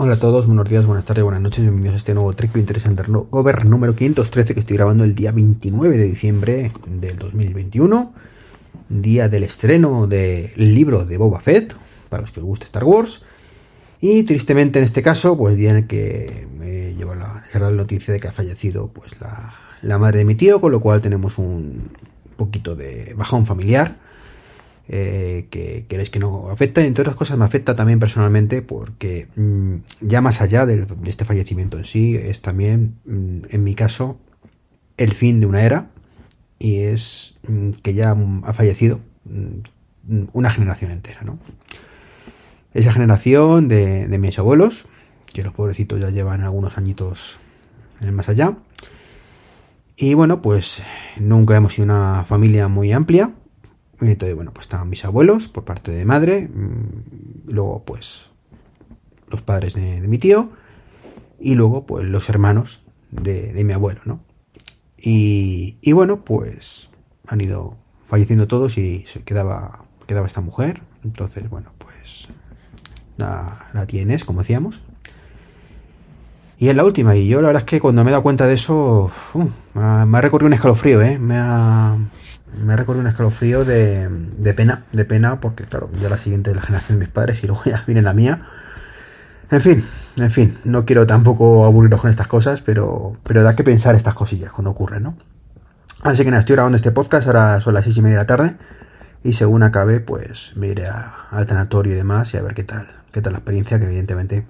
Hola a todos, buenos días, buenas tardes, buenas noches, bienvenidos a este nuevo Trick Interesante Cover número 513 que estoy grabando el día 29 de diciembre del 2021, día del estreno del libro de Boba Fett, para los que os guste Star Wars, y tristemente en este caso, pues día en el que me lleva la desagradable noticia de que ha fallecido pues la, la madre de mi tío, con lo cual tenemos un poquito de bajón familiar eh, que queréis que no afecta. Entre otras cosas me afecta también personalmente porque mm, ya más allá de este fallecimiento en sí, es también, mm, en mi caso, el fin de una era y es mm, que ya ha fallecido una generación entera, ¿no? Esa generación de, de mis abuelos, que los pobrecitos ya llevan algunos añitos en el más allá. Y bueno, pues nunca hemos sido una familia muy amplia, entonces, bueno, pues estaban mis abuelos por parte de madre, mm, luego pues los padres de, mi tío y luego pues los hermanos de, mi abuelo, ¿no? Y, y, bueno, pues han ido falleciendo todos y se quedaba, quedaba esta mujer. Entonces, bueno, pues la, la tienes, como decíamos. Y es la última, y yo la verdad es que cuando me he dado cuenta de eso, me ha recorrido un escalofrío, ¿eh? Me ha, me ha recorrido un escalofrío de, de pena, de pena, porque claro, ya la siguiente es la generación de mis padres y luego ya viene la mía. En fin, en fin, no quiero tampoco aburriros con estas cosas, pero, pero da que pensar estas cosillas cuando ocurren, ¿no? Así que nada, estoy grabando este podcast, ahora son las seis y media de la tarde, y según acabe, pues me iré al tanatorio y demás y a ver qué tal, qué tal la experiencia, que evidentemente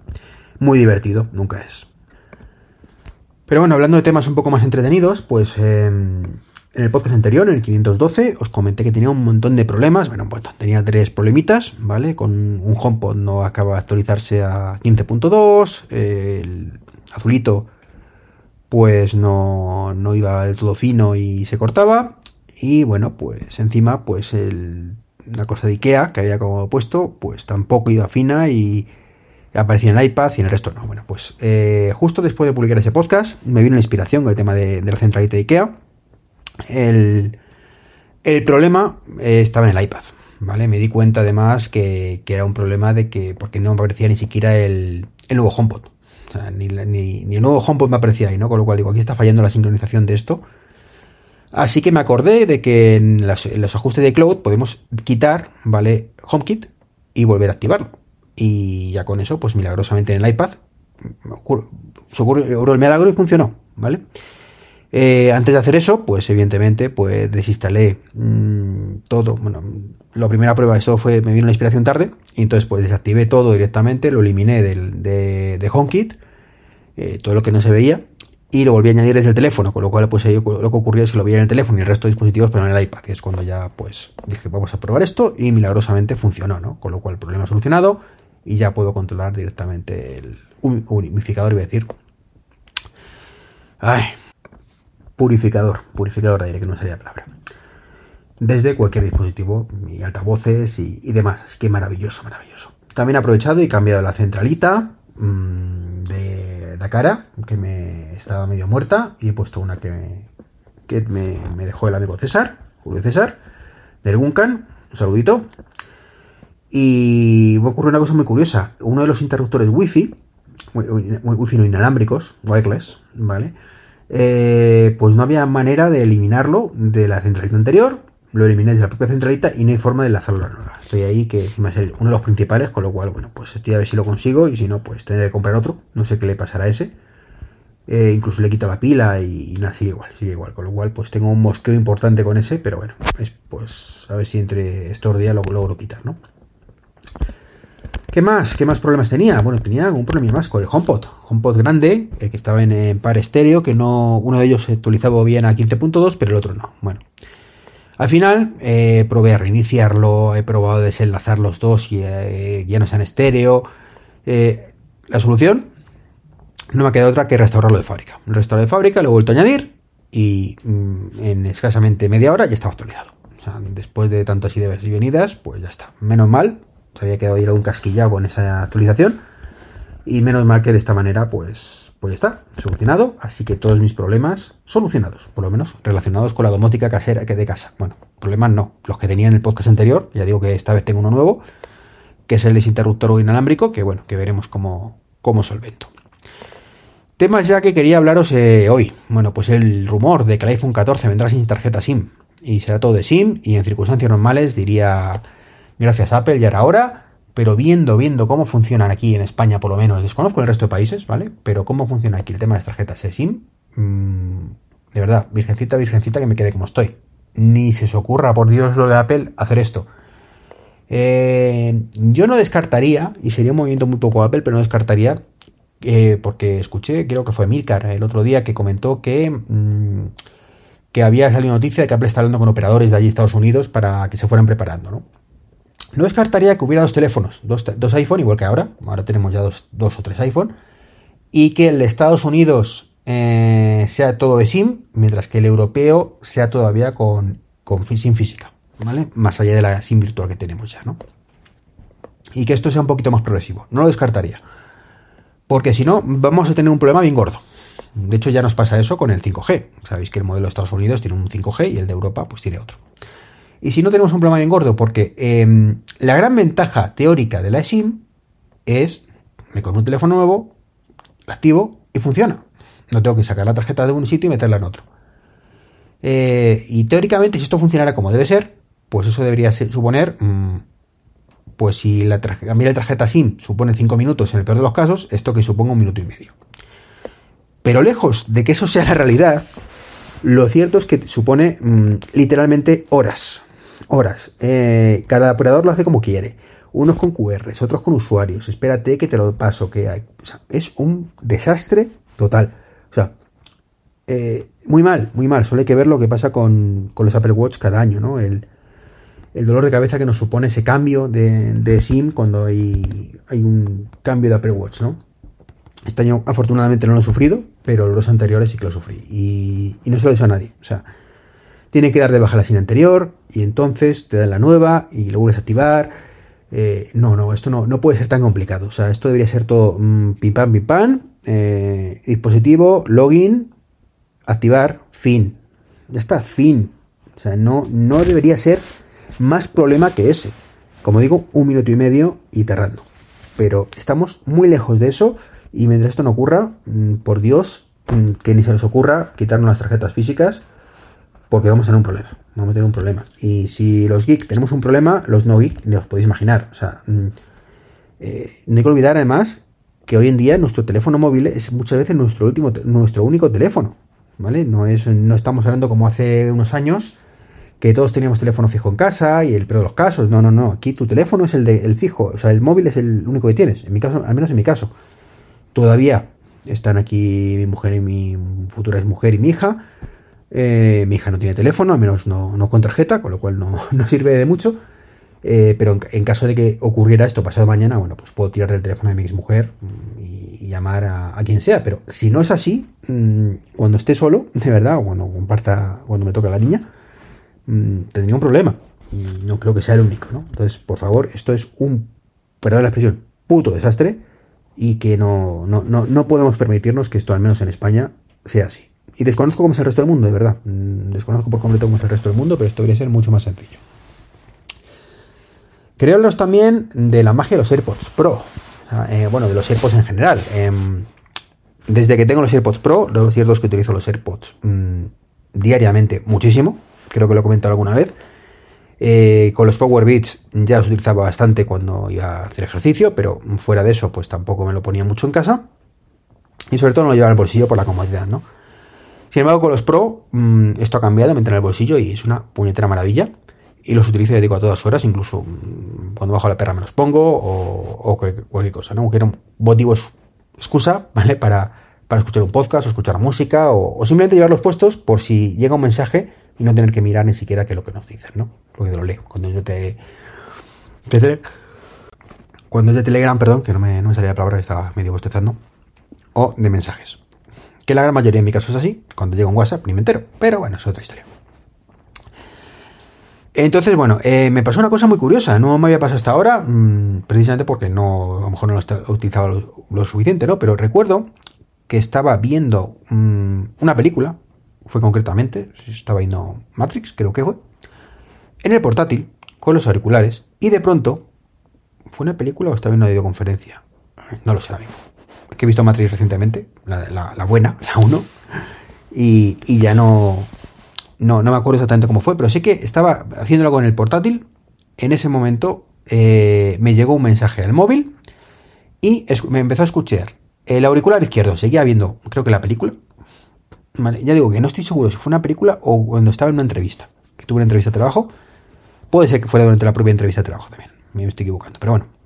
muy divertido nunca es. Pero bueno, hablando de temas un poco más entretenidos, pues em, en el podcast anterior, en el 512, os comenté que tenía un montón de problemas. Bueno, pues tenía tres problemitas, ¿vale? Con un HomePod no acaba de actualizarse a 15.2, el azulito pues no, no iba del todo fino y se cortaba. Y bueno, pues encima, pues el, una cosa de Ikea que había como puesto, pues tampoco iba fina y aparecía en el iPad y en el resto no. Bueno, pues eh, justo después de publicar ese podcast me vino la inspiración con el tema de, la centralita de IKEA. El, el problema eh, estaba en el iPad, ¿vale? Me di cuenta además que, era un problema de que, porque no me aparecía ni siquiera el, el nuevo HomePod. O sea, ni, ni, el nuevo HomePod me aparecía ahí, ¿no? Con lo cual digo, aquí está fallando la sincronización de esto. Así que me acordé de que en los ajustes de cloud podemos quitar, ¿vale? HomeKit y volver a activarlo y ya con eso, pues milagrosamente en el iPad se ocurrió el milagro y funcionó, ¿vale? Eh, antes de hacer eso, pues evidentemente, pues desinstalé mmm, todo. Bueno, la primera prueba de eso fue, me vino la inspiración tarde, y entonces pues desactivé todo directamente, lo eliminé del, de, HomeKit, eh, todo lo que no se veía, y lo volví a añadir desde el teléfono, con lo cual pues lo que ocurría es que lo veía en el teléfono y el resto de dispositivos, pero en el iPad, que es cuando ya pues dije vamos a probar esto, y milagrosamente funcionó, ¿no? Con lo cual el problema solucionado, y ya puedo controlar directamente el unificador, iba a decir. Ay, purificador, purificador de aire, que no sería la palabra. Desde cualquier dispositivo, y altavoces y, demás. Que maravilloso, maravilloso. También he aprovechado y cambiado la centralita mm, de la cara, que me estaba medio muerta, y he puesto una que me, que me, me dejó el amigo César, Julio César, del Guncan. Un saludito. Y ocurre una cosa muy curiosa. Uno de los interruptores Wi-Fi, Wi-Fi no inalámbricos, wireless, ¿vale? Eh, pues no había manera de eliminarlo de la centralita anterior. Lo eliminé de la propia centralita y no hay forma de enlazarlo a nueva. Estoy ahí, que es uno de los principales, con lo cual, bueno, pues estoy a ver si lo consigo y si no, pues tendré que comprar otro. No sé qué le pasará a ese. Eh, incluso le quito la pila y, nada, sigue igual, sigue igual. Con lo cual, pues tengo un mosqueo importante con ese, pero bueno, es pues a ver si entre estos días lo logro quitar, ¿no? ¿Qué más? ¿Qué más problemas tenía? Bueno, tenía un problema más con el HomePod. HomePod grande, eh, que estaba en, par estéreo, que no uno de ellos se actualizaba bien a 15.2, pero el otro no. Bueno, al final eh, probé a reiniciarlo, he probado a desenlazar los dos y eh, ya no sean estéreo. Eh, la solución no me ha quedado otra que restaurarlo de fábrica. Restaurarlo de fábrica, lo he vuelto a añadir y mm, en escasamente media hora ya estaba actualizado. O sea, después de tantas ideas y venidas, pues ya está. Menos mal, había quedado ahí algún casquillado con esa actualización. Y menos mal que de esta manera, pues, pues está, solucionado. Así que todos mis problemas solucionados, por lo menos relacionados con la domótica casera que de casa. Bueno, problemas no, los que tenía en el podcast anterior, ya digo que esta vez tengo uno nuevo, que es el desinterruptor inalámbrico, que bueno, que veremos cómo, cómo solvento. Temas ya que quería hablaros eh, hoy. Bueno, pues el rumor de que el iPhone 14 vendrá sin tarjeta SIM y será todo de SIM y en circunstancias normales diría gracias a Apple ya era hora, pero viendo, viendo cómo funcionan aquí en España por lo menos, desconozco el resto de países, ¿vale? Pero cómo funciona aquí el tema de las tarjetas SIM, mmm, de verdad, virgencita, virgencita que me quede como estoy. Ni se os ocurra, por Dios, lo de Apple, hacer esto. Eh, yo no descartaría, y sería un movimiento muy poco Apple, pero no descartaría eh, porque escuché, creo que fue Milcar el otro día, que comentó que, mm, que había salido noticia de que Apple está hablando con operadores de allí Estados Unidos para que se fueran preparando, ¿no? No descartaría que hubiera dos teléfonos, dos, dos iPhone, igual que ahora, ahora tenemos ya dos, o tres iPhone, y que el de Estados Unidos eh, sea todo de SIM, mientras que el europeo sea todavía con, con SIM física, ¿vale? Más allá de la SIM virtual que tenemos ya, ¿no? Y que esto sea un poquito más progresivo, no lo descartaría. Porque si no, vamos a tener un problema bien gordo. De hecho, ya nos pasa eso con el 5G. Sabéis que el modelo de Estados Unidos tiene un 5G y el de Europa pues tiene otro. Y si no tenemos un problema bien gordo, porque eh, la gran ventaja teórica de la SIM es, me compro un teléfono nuevo, lo activo y funciona. No tengo que sacar la tarjeta de un sitio y meterla en otro. Eh, y teóricamente, si esto funcionara como debe ser, pues eso debería ser, suponer mmm, pues si la cambiar la tarjeta SIM supone 5 minutos en el peor de los casos, esto que suponga un minuto y medio. Pero lejos de que eso sea la realidad, lo cierto es que supone mmm, literalmente horas. Horas. Eh, cada operador lo hace como quiere. Unos con QRs, otros con usuarios. Espérate que te lo paso, que hay. O sea, es un desastre total. O sea, eh, muy mal, muy mal. Solo hay que ver lo que pasa con, con los Apple Watch cada año, ¿no? El, el dolor de cabeza que nos supone ese cambio de, de SIM cuando hay, hay, un cambio de Apple Watch, ¿no? Este año afortunadamente no lo he sufrido, pero los anteriores sí que lo sufrí. Y, no se lo deseo a nadie. O sea, tiene que dar de baja la SIM anterior y entonces te dan la nueva y lo vuelves a activar. Eh, no, no, esto no, no, puede ser tan complicado. O sea, esto debería ser todo mmm, pim pam, pim pam, eh, dispositivo, login, activar, fin. Ya está, fin. O sea, no, no debería ser más problema que ese. Como digo, un minuto y medio y tardando. Pero estamos muy lejos de eso y mientras esto no ocurra, mm, por Dios, mm, que ni se les ocurra quitarnos las tarjetas físicas porque vamos a tener un problema. Vamos a tener un problema. Y si los geek tenemos un problema, los no geek, ni os podéis imaginar. O sea, mm, eh, no hay que olvidar además que hoy en día nuestro teléfono móvil es muchas veces nuestro último, nuestro único teléfono. ¿Vale? No es, no estamos hablando como hace unos años que todos teníamos teléfono fijo en casa y el peor de los casos. No, no, no. Aquí tu teléfono es el, de, el fijo. O sea, el móvil es el único que tienes. En mi caso, al menos en mi caso. Todavía están aquí mi mujer y mi futura mujer y mi hija. Eh, mi hija no tiene teléfono, al menos no, no con tarjeta, con lo cual no, no sirve de mucho. Eh, pero en, caso de que ocurriera esto pasado mañana, bueno, pues puedo tirar del teléfono de mi mujer y, y llamar a, quien sea. Pero si no es así, mmm, cuando esté solo, de verdad, o cuando comparta, cuando me toca la niña, mmm, tendría un problema. Y no creo que sea el único, ¿no? Entonces, por favor, esto es un, perdón la expresión, puto desastre y que no, no, no, no podemos permitirnos que esto, al menos en España, sea así. Y desconozco cómo es el resto del mundo, de verdad. Desconozco por completo cómo es el resto del mundo, pero esto debería ser mucho más sencillo. Quería hablaros también de la magia de los AirPods Pro. Eh, bueno, de los AirPods en general. Eh, desde que tengo los AirPods Pro, lo cierto es que utilizo los AirPods mmm, diariamente muchísimo. Creo que lo he comentado alguna vez. Eh, con los Power Beats ya los utilizaba bastante cuando iba a hacer ejercicio, pero fuera de eso, pues tampoco me lo ponía mucho en casa. Y sobre todo no lo llevaba en el bolsillo por la comodidad, ¿no? Sin embargo, con los Pro, mmm, esto ha cambiado, me entra en el bolsillo y es una puñetera maravilla. Y los utilizo y digo a todas horas, incluso mmm, cuando bajo la perra me los pongo o, cualquier cosa, ¿no? Cualquier motivo es excusa, ¿vale? Para, para escuchar un podcast o escuchar música o, o, simplemente llevarlos puestos por si llega un mensaje y no tener que mirar ni siquiera qué es lo que nos dicen, ¿no? Porque te lo leo. Cuando yo te, te, cuando es de Telegram, perdón, que no me, no me salía la palabra estaba medio bostezando, o de mensajes. Que la gran mayoría en mi caso es así, cuando llega un WhatsApp ni me entero, pero bueno, es otra historia. Entonces, bueno, eh, me pasó una cosa muy curiosa, no me había pasado hasta ahora, mmm, precisamente porque no, a lo mejor no lo he utilizado lo, suficiente, ¿no? Pero recuerdo que estaba viendo mmm, una película, fue concretamente, estaba viendo Matrix, creo que fue, en el portátil, con los auriculares, y de pronto, ¿fue una película o estaba viendo una videoconferencia? No lo sé ahora mismo. Que he visto Matrix recientemente, la, buena, la 1, y, y ya no, no, no me acuerdo exactamente cómo fue, pero sí que estaba haciéndolo con el portátil. En ese momento eh, me llegó un mensaje al móvil y me empezó a escuchar el auricular izquierdo. Seguía viendo, creo que la película. Ya digo que no estoy seguro si fue una película o cuando estaba en una entrevista. Que tuve una entrevista de trabajo. Puede ser que fuera durante la propia entrevista de trabajo también. Me estoy equivocando, pero bueno.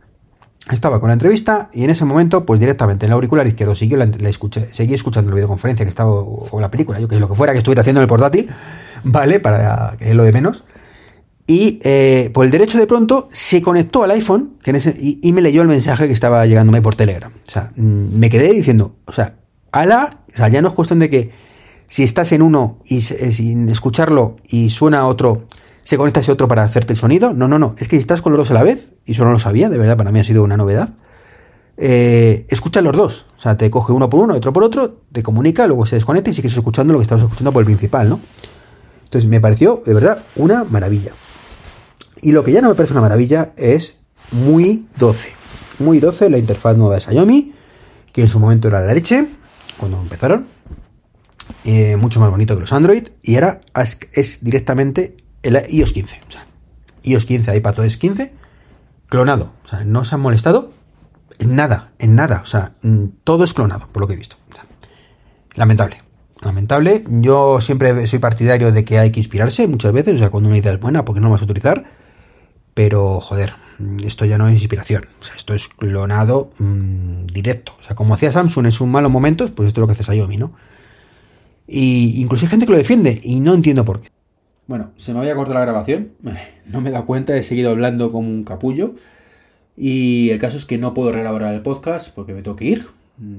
Estaba con la entrevista y en ese momento, pues directamente en el auricular izquierdo siguió la, escuché, seguí escuchando la videoconferencia que estaba, o, la película, yo que lo que fuera que estuviera haciendo en el portátil, ¿vale? Para que es lo de menos. Y eh, por el derecho de pronto se conectó al iPhone que y, me leyó el mensaje que estaba llegándome por Telegram. O sea, me quedé diciendo, o sea, ala, o sea, ya no es cuestión de que si estás en uno y eh, sin escucharlo y suena otro, se conecta ese otro para hacerte el sonido. No, no, no. Es que si estás con los dos a la vez, y eso no lo sabía, de verdad, para mí ha sido una novedad. Eh, escucha los dos. O sea, te coge uno por uno, otro por otro, te comunica, luego se desconecta y sigues escuchando lo que estabas escuchando por el principal, ¿no? Entonces me pareció, de verdad, una maravilla. Y lo que ya no me parece una maravilla es muy 12. Muy 12, la interfaz nueva de Xiaomi, que en su momento era la leche, cuando empezaron. Eh, mucho más bonito que los Android. Y ahora es, es directamente el iOS 15. O sea, iOS 15, iPadOS 15, clonado. O sea, no se han molestado en nada, en nada. O sea, todo es clonado, por lo que he visto. Lamentable. Lamentable. Yo siempre soy partidario de que hay que inspirarse muchas veces. O sea, cuando una idea es buena, porque no la vas a utilizar. Pero, joder, esto ya no es inspiración. O sea, esto es clonado mmm, directo. O sea, como hacía Samsung en sus malos momentos, pues esto es lo que hace Xiaomi, ¿no? Y incluso hay gente que lo defiende y no entiendo por qué. Bueno, se me había cortado la grabación. No me he dado cuenta, he seguido hablando como un capullo. Y el caso es que no puedo regrabar el podcast porque me tengo que ir.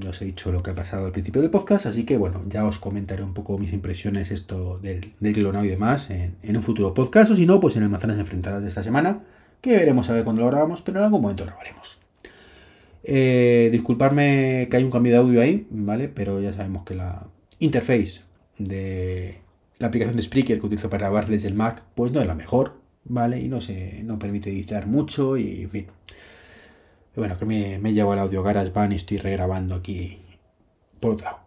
Os he dicho lo que ha pasado al principio del podcast, así que bueno, ya os comentaré un poco mis impresiones esto del, del clonado y demás en, en, un futuro podcast, o si no, pues en el Manzanas Enfrentadas de esta semana, que veremos a ver cuándo lo grabamos, pero en algún momento lo grabaremos. Eh, disculparme que hay un cambio de audio ahí, ¿vale? Pero ya sabemos que la interface de la aplicación de Spreaker que utilizo para grabar desde el Mac, pues no es la mejor, ¿vale? Y no se no permite editar mucho y en fin. Bueno, que me, me llevo el audio GarageBand y estoy regrabando aquí por otro lado.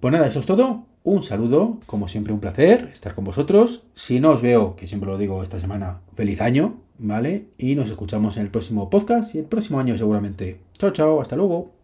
Pues nada, eso es todo. Un saludo, como siempre un placer estar con vosotros. Si no os veo, que siempre lo digo esta semana, feliz año, ¿vale? Y nos escuchamos en el próximo podcast y el próximo año seguramente. Chao, chao, hasta luego.